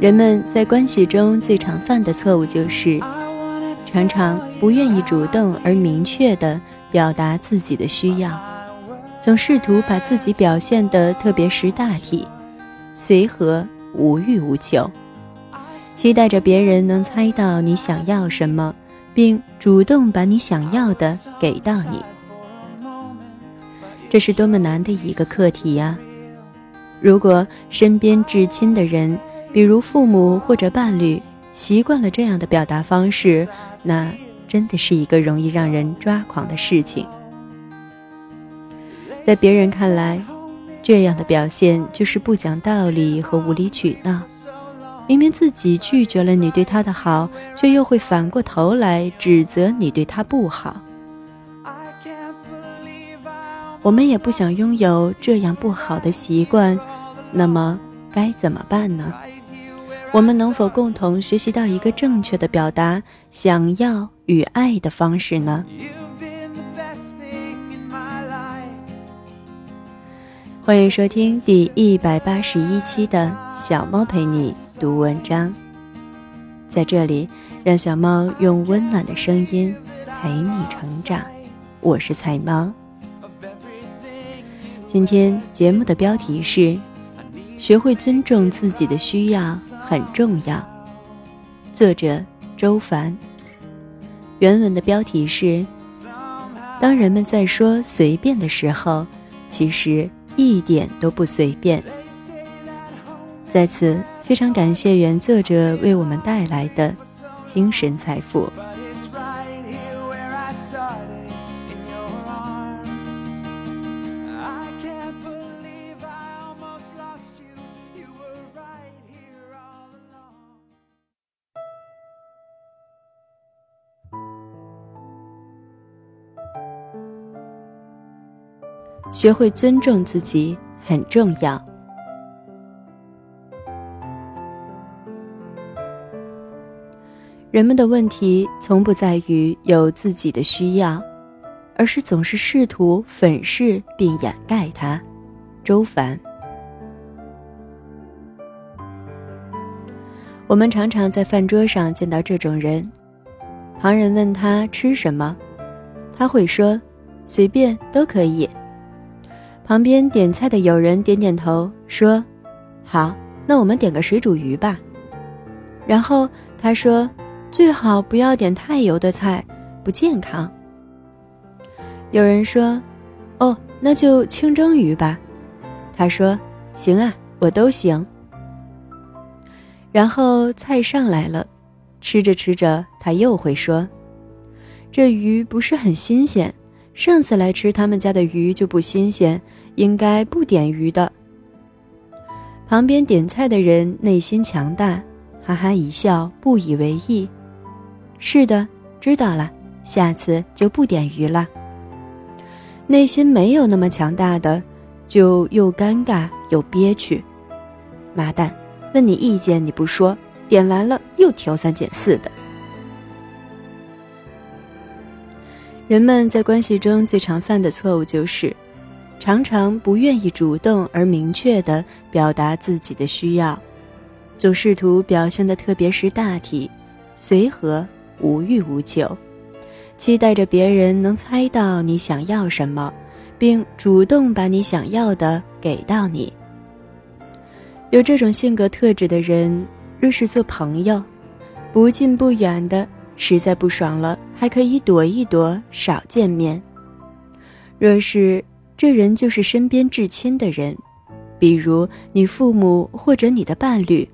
人们在关系中最常犯的错误就是，常常不愿意主动而明确地表达自己的需要，总试图把自己表现得特别识大体、随和、无欲无求，期待着别人能猜到你想要什么，并主动把你想要的给到你。这是多么难的一个课题呀！如果身边至亲的人，比如父母或者伴侣习惯了这样的表达方式，那真的是一个容易让人抓狂的事情。在别人看来，这样的表现就是不讲道理和无理取闹。明明自己拒绝了你对他的好，却又会反过头来指责你对他不好。我们也不想拥有这样不好的习惯，那么该怎么办呢？我们能否共同学习到一个正确的表达想要与爱的方式呢？欢迎收听第一百八十一期的小猫陪你读文章，在这里，让小猫用温暖的声音陪你成长。我是菜猫。今天节目的标题是：学会尊重自己的需要。很重要。作者周凡。原文的标题是：当人们在说随便的时候，其实一点都不随便。在此，非常感谢原作者为我们带来的精神财富。学会尊重自己很重要。人们的问题从不在于有自己的需要，而是总是试图粉饰并掩盖它。周凡，我们常常在饭桌上见到这种人，旁人问他吃什么，他会说：“随便都可以。”旁边点菜的友人点点头，说：“好，那我们点个水煮鱼吧。”然后他说：“最好不要点太油的菜，不健康。”有人说：“哦，那就清蒸鱼吧。”他说：“行啊，我都行。”然后菜上来了，吃着吃着，他又会说：“这鱼不是很新鲜。”上次来吃他们家的鱼就不新鲜，应该不点鱼的。旁边点菜的人内心强大，哈哈一笑，不以为意。是的，知道了，下次就不点鱼了。内心没有那么强大的，就又尴尬又憋屈。妈蛋，问你意见你不说，点完了又挑三拣四的。人们在关系中最常犯的错误就是，常常不愿意主动而明确地表达自己的需要，总试图表现得特别识大体、随和、无欲无求，期待着别人能猜到你想要什么，并主动把你想要的给到你。有这种性格特质的人，若是做朋友，不近不远的。实在不爽了，还可以躲一躲，少见面。若是这人就是身边至亲的人，比如你父母或者你的伴侣，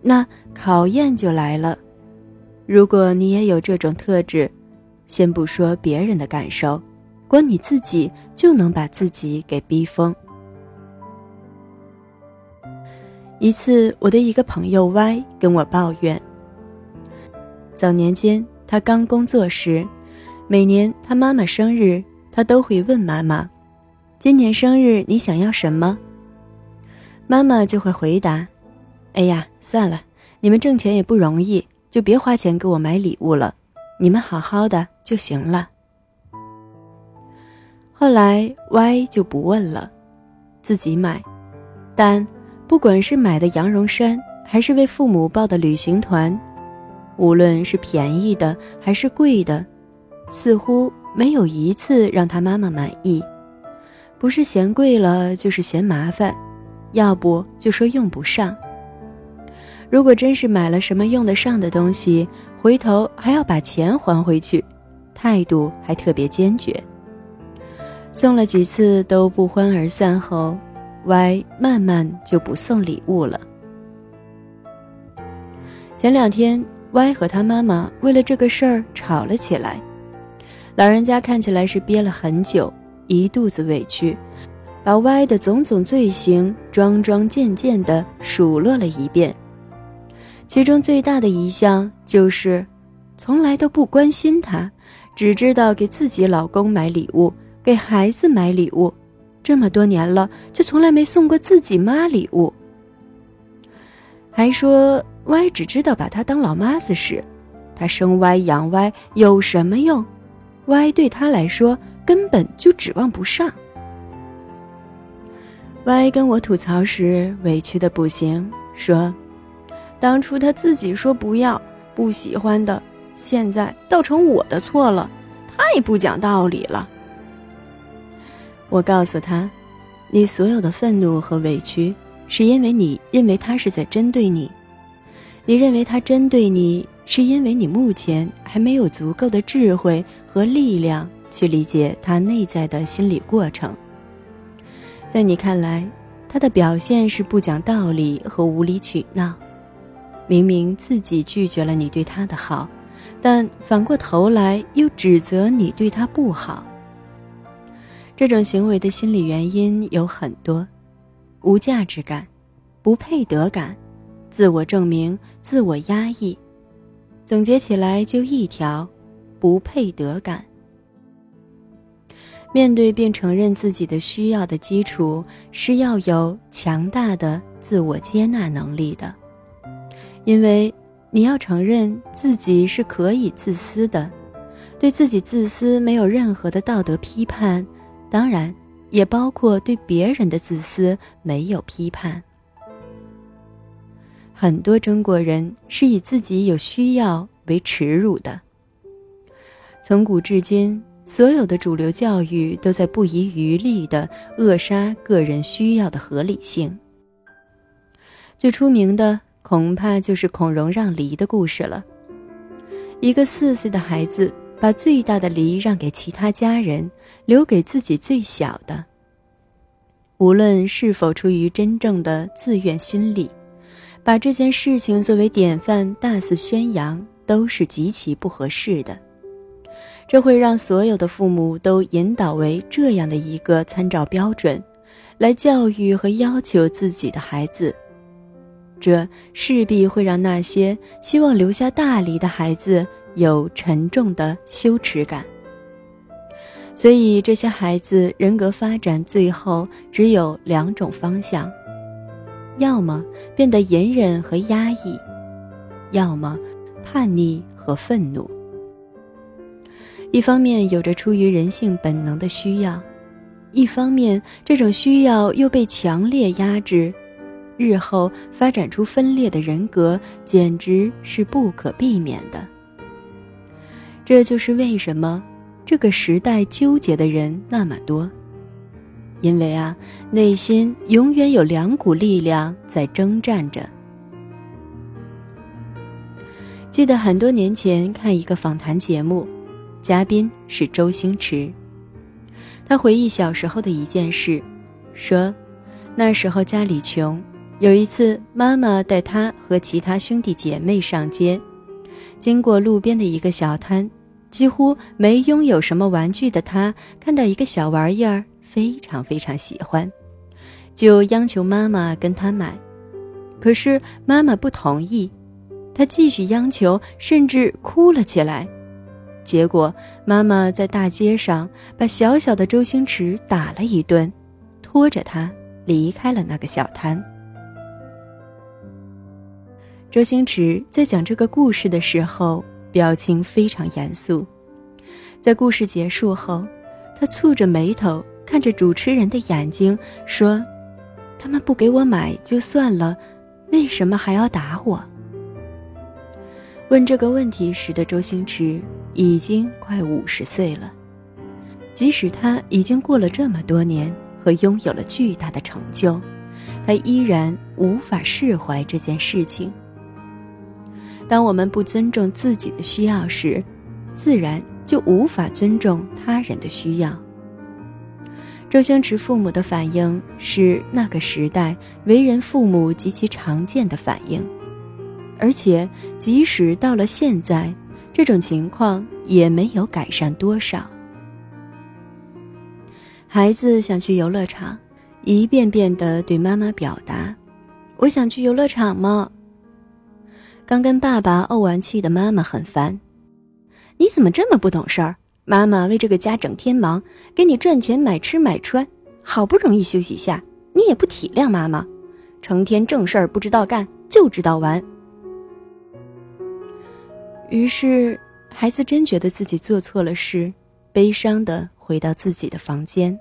那考验就来了。如果你也有这种特质，先不说别人的感受，光你自己就能把自己给逼疯。一次，我的一个朋友 Y 跟我抱怨。早年间，他刚工作时，每年他妈妈生日，他都会问妈妈：“今年生日你想要什么？”妈妈就会回答：“哎呀，算了，你们挣钱也不容易，就别花钱给我买礼物了，你们好好的就行了。”后来 Y 就不问了，自己买，但不管是买的羊绒衫还是为父母报的旅行团，无论是便宜的还是贵的，似乎没有一次让他妈妈满意。不是嫌贵了，就是嫌麻烦，要不就说用不上。如果真是买了什么用得上的东西，回头还要把钱还回去，态度还特别坚决。送了几次都不欢而散后，Y 慢慢就不送礼物了。前两天，Y 和他妈妈为了这个事儿吵了起来，老人家看起来是憋了很久，一肚子委屈，把 Y 的种种罪行桩桩件件的数落了一遍。其中最大的一项就是，从来都不关心他，只知道给自己老公买礼物。给孩子买礼物，这么多年了，却从来没送过自己妈礼物。还说歪只知道把她当老妈子使，她生歪养歪有什么用？歪对他来说根本就指望不上。歪跟我吐槽时委屈的不行，说：“当初他自己说不要不喜欢的，现在倒成我的错了，太不讲道理了。”我告诉他：“你所有的愤怒和委屈，是因为你认为他是在针对你。你认为他针对你，是因为你目前还没有足够的智慧和力量去理解他内在的心理过程。在你看来，他的表现是不讲道理和无理取闹。明明自己拒绝了你对他的好，但反过头来又指责你对他不好。”这种行为的心理原因有很多：无价值感、不配得感、自我证明、自我压抑。总结起来就一条：不配得感。面对并承认自己的需要的基础是要有强大的自我接纳能力的，因为你要承认自己是可以自私的，对自己自私没有任何的道德批判。当然，也包括对别人的自私没有批判。很多中国人是以自己有需要为耻辱的。从古至今，所有的主流教育都在不遗余力地扼杀个人需要的合理性。最出名的恐怕就是孔融让梨的故事了。一个四岁的孩子。把最大的梨让给其他家人，留给自己最小的。无论是否出于真正的自愿心理，把这件事情作为典范大肆宣扬，都是极其不合适的。这会让所有的父母都引导为这样的一个参照标准，来教育和要求自己的孩子。这势必会让那些希望留下大梨的孩子。有沉重的羞耻感，所以这些孩子人格发展最后只有两种方向：要么变得隐忍和压抑，要么叛逆和愤怒。一方面有着出于人性本能的需要，一方面这种需要又被强烈压制，日后发展出分裂的人格，简直是不可避免的。这就是为什么这个时代纠结的人那么多，因为啊，内心永远有两股力量在征战着。记得很多年前看一个访谈节目，嘉宾是周星驰，他回忆小时候的一件事，说那时候家里穷，有一次妈妈带他和其他兄弟姐妹上街，经过路边的一个小摊。几乎没拥有什么玩具的他，看到一个小玩意儿，非常非常喜欢，就央求妈妈跟他买。可是妈妈不同意，他继续央求，甚至哭了起来。结果妈妈在大街上把小小的周星驰打了一顿，拖着他离开了那个小摊。周星驰在讲这个故事的时候。表情非常严肃，在故事结束后，他蹙着眉头看着主持人的眼睛说：“他们不给我买就算了，为什么还要打我？问这个问题时的周星驰已经快五十岁了，即使他已经过了这么多年和拥有了巨大的成就，他依然无法释怀这件事情。当我们不尊重自己的需要时，自然就无法尊重他人的需要。周星驰父母的反应是那个时代为人父母极其常见的反应。而且，即使到了现在，这种情况也没有改善多少。孩子想去游乐场，一遍遍地对妈妈表达：“我想去游乐场吗？”刚跟爸爸怄完气的妈妈很烦：“你怎么这么不懂事儿？妈妈为这个家整天忙，给你赚钱买吃买穿，好不容易休息下，你也不体谅妈妈，成天正事儿不知道干，就知道玩。”于是，孩子真觉得自己做错了事，悲伤的回到自己的房间。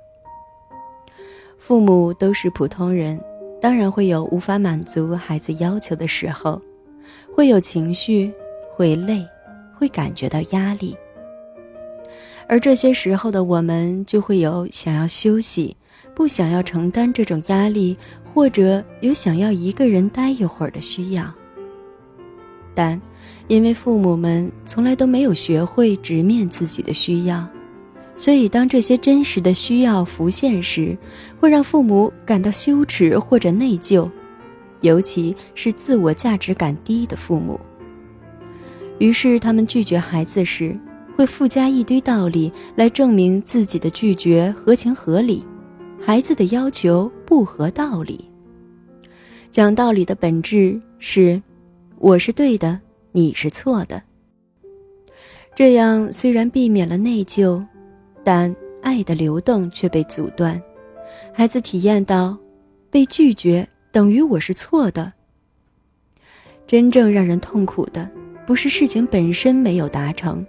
父母都是普通人，当然会有无法满足孩子要求的时候，会有情绪，会累，会感觉到压力。而这些时候的我们，就会有想要休息，不想要承担这种压力，或者有想要一个人待一会儿的需要。但。因为父母们从来都没有学会直面自己的需要，所以当这些真实的需要浮现时，会让父母感到羞耻或者内疚，尤其是自我价值感低的父母。于是他们拒绝孩子时，会附加一堆道理来证明自己的拒绝合情合理，孩子的要求不合道理。讲道理的本质是，我是对的。你是错的。这样虽然避免了内疚，但爱的流动却被阻断。孩子体验到被拒绝等于我是错的。真正让人痛苦的，不是事情本身没有达成，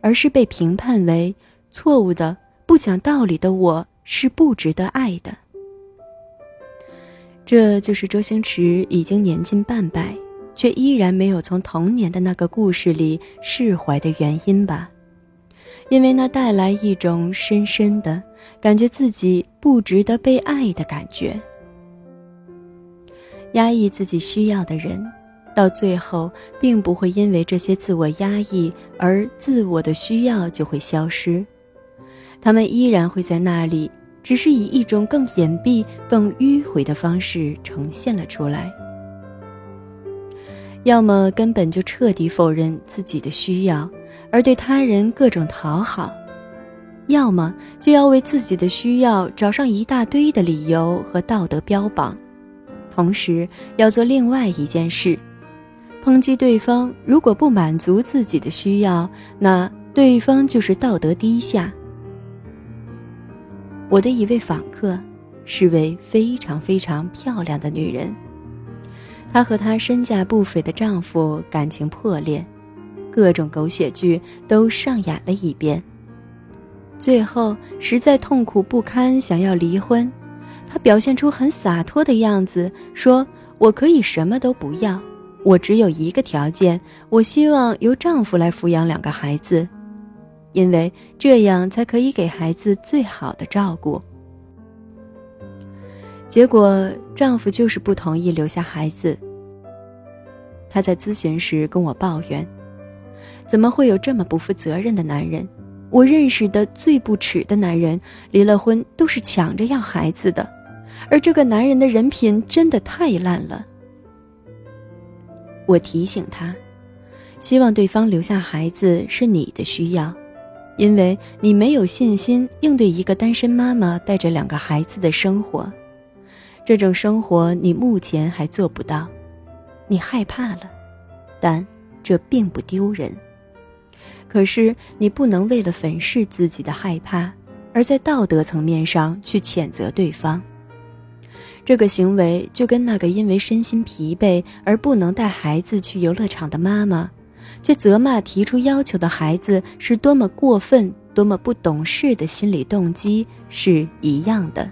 而是被评判为错误的、不讲道理的我是不值得爱的。这就是周星驰已经年近半百。却依然没有从童年的那个故事里释怀的原因吧，因为那带来一种深深的感觉自己不值得被爱的感觉。压抑自己需要的人，到最后并不会因为这些自我压抑而自我的需要就会消失，他们依然会在那里，只是以一种更隐蔽、更迂回的方式呈现了出来。要么根本就彻底否认自己的需要，而对他人各种讨好；要么就要为自己的需要找上一大堆的理由和道德标榜，同时要做另外一件事：抨击对方。如果不满足自己的需要，那对方就是道德低下。我的一位访客是位非常非常漂亮的女人。她和她身价不菲的丈夫感情破裂，各种狗血剧都上演了一遍。最后实在痛苦不堪，想要离婚。她表现出很洒脱的样子，说：“我可以什么都不要，我只有一个条件，我希望由丈夫来抚养两个孩子，因为这样才可以给孩子最好的照顾。”结果，丈夫就是不同意留下孩子。她在咨询时跟我抱怨：“怎么会有这么不负责任的男人？我认识的最不耻的男人，离了婚都是抢着要孩子的，而这个男人的人品真的太烂了。”我提醒他，希望对方留下孩子是你的需要，因为你没有信心应对一个单身妈妈带着两个孩子的生活。这种生活你目前还做不到，你害怕了，但这并不丢人。可是你不能为了粉饰自己的害怕，而在道德层面上去谴责对方。这个行为就跟那个因为身心疲惫而不能带孩子去游乐场的妈妈，却责骂提出要求的孩子是多么过分、多么不懂事的心理动机是一样的。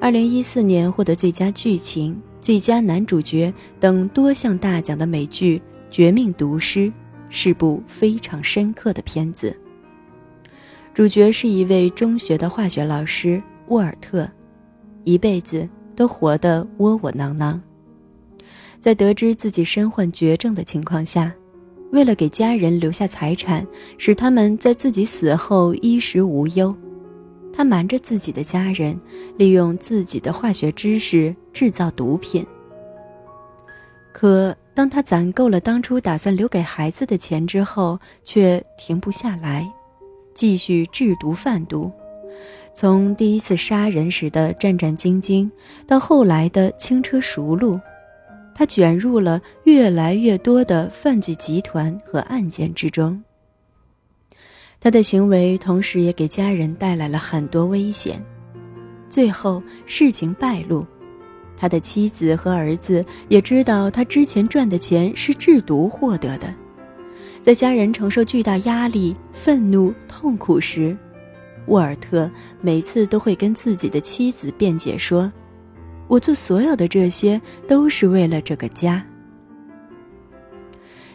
二零一四年获得最佳剧情、最佳男主角等多项大奖的美剧《绝命毒师》是部非常深刻的片子。主角是一位中学的化学老师沃尔特，一辈子都活得窝窝囊囊。在得知自己身患绝症的情况下，为了给家人留下财产，使他们在自己死后衣食无忧。他瞒着自己的家人，利用自己的化学知识制造毒品。可当他攒够了当初打算留给孩子的钱之后，却停不下来，继续制毒贩毒。从第一次杀人时的战战兢兢，到后来的轻车熟路，他卷入了越来越多的犯罪集团和案件之中。他的行为同时也给家人带来了很多危险，最后事情败露，他的妻子和儿子也知道他之前赚的钱是制毒获得的。在家人承受巨大压力、愤怒、痛苦时，沃尔特每次都会跟自己的妻子辩解说：“我做所有的这些都是为了这个家。”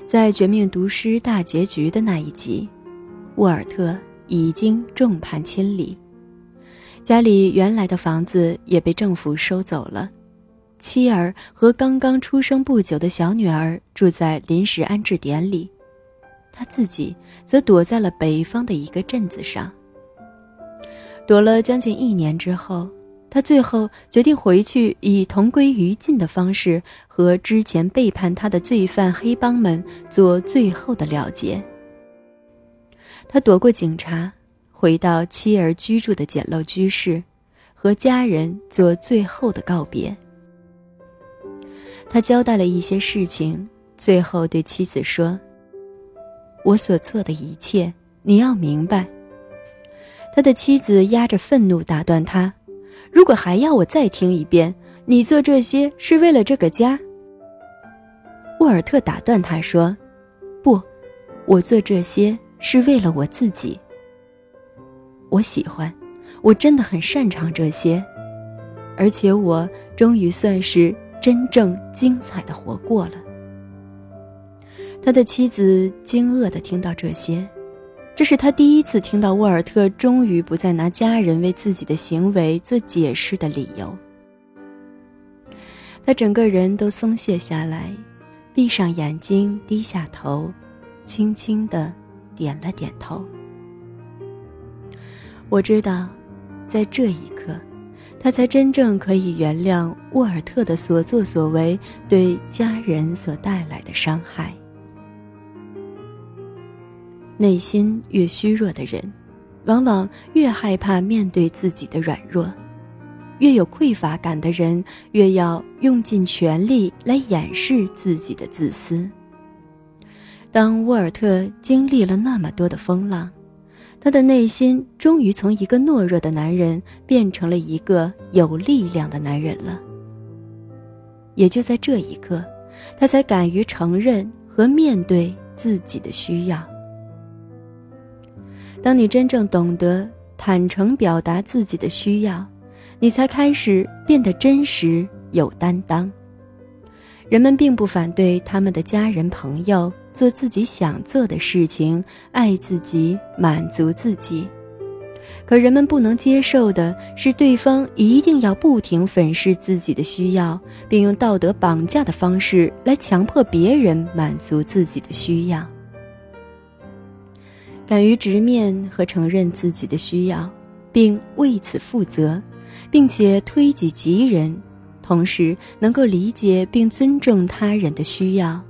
在《绝命毒师》大结局的那一集。沃尔特已经众叛亲离，家里原来的房子也被政府收走了，妻儿和刚刚出生不久的小女儿住在临时安置点里，他自己则躲在了北方的一个镇子上。躲了将近一年之后，他最后决定回去，以同归于尽的方式和之前背叛他的罪犯黑帮们做最后的了结。他躲过警察，回到妻儿居住的简陋居室，和家人做最后的告别。他交代了一些事情，最后对妻子说：“我所做的一切，你要明白。”他的妻子压着愤怒打断他：“如果还要我再听一遍，你做这些是为了这个家。”沃尔特打断他说：“不，我做这些。”是为了我自己。我喜欢，我真的很擅长这些，而且我终于算是真正精彩的活过了。他的妻子惊愕的听到这些，这是他第一次听到沃尔特终于不再拿家人为自己的行为做解释的理由。他整个人都松懈下来，闭上眼睛，低下头，轻轻的。点了点头。我知道，在这一刻，他才真正可以原谅沃尔特的所作所为对家人所带来的伤害。内心越虚弱的人，往往越害怕面对自己的软弱；越有匮乏感的人，越要用尽全力来掩饰自己的自私。当沃尔特经历了那么多的风浪，他的内心终于从一个懦弱的男人变成了一个有力量的男人了。也就在这一刻，他才敢于承认和面对自己的需要。当你真正懂得坦诚表达自己的需要，你才开始变得真实有担当。人们并不反对他们的家人朋友。做自己想做的事情，爱自己，满足自己。可人们不能接受的是，对方一定要不停粉饰自己的需要，并用道德绑架的方式来强迫别人满足自己的需要。敢于直面和承认自己的需要，并为此负责，并且推己及人，同时能够理解并尊重他人的需要，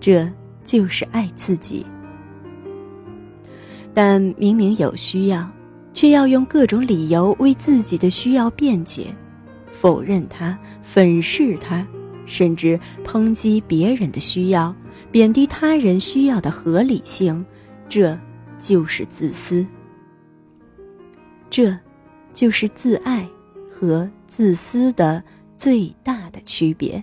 这。就是爱自己，但明明有需要，却要用各种理由为自己的需要辩解，否认它、粉饰它，甚至抨击别人的需要，贬低他人需要的合理性，这就是自私。这，就是自爱和自私的最大的区别。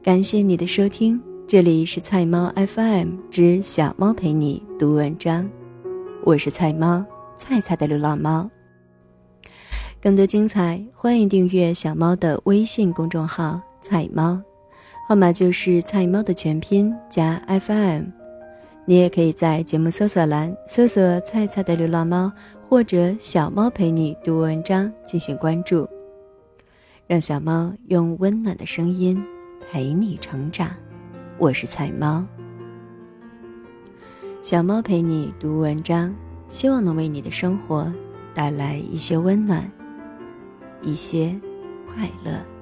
感谢你的收听，这里是菜猫 FM 之小猫陪你读文章，我是菜猫菜菜的流浪猫。更多精彩，欢迎订阅小猫的微信公众号“菜猫”，号码就是菜猫的全拼加 FM。你也可以在节目搜索栏搜索“菜菜的流浪猫”或者“小猫陪你读文章”进行关注，让小猫用温暖的声音陪你成长。我是菜猫，小猫陪你读文章，希望能为你的生活带来一些温暖，一些快乐。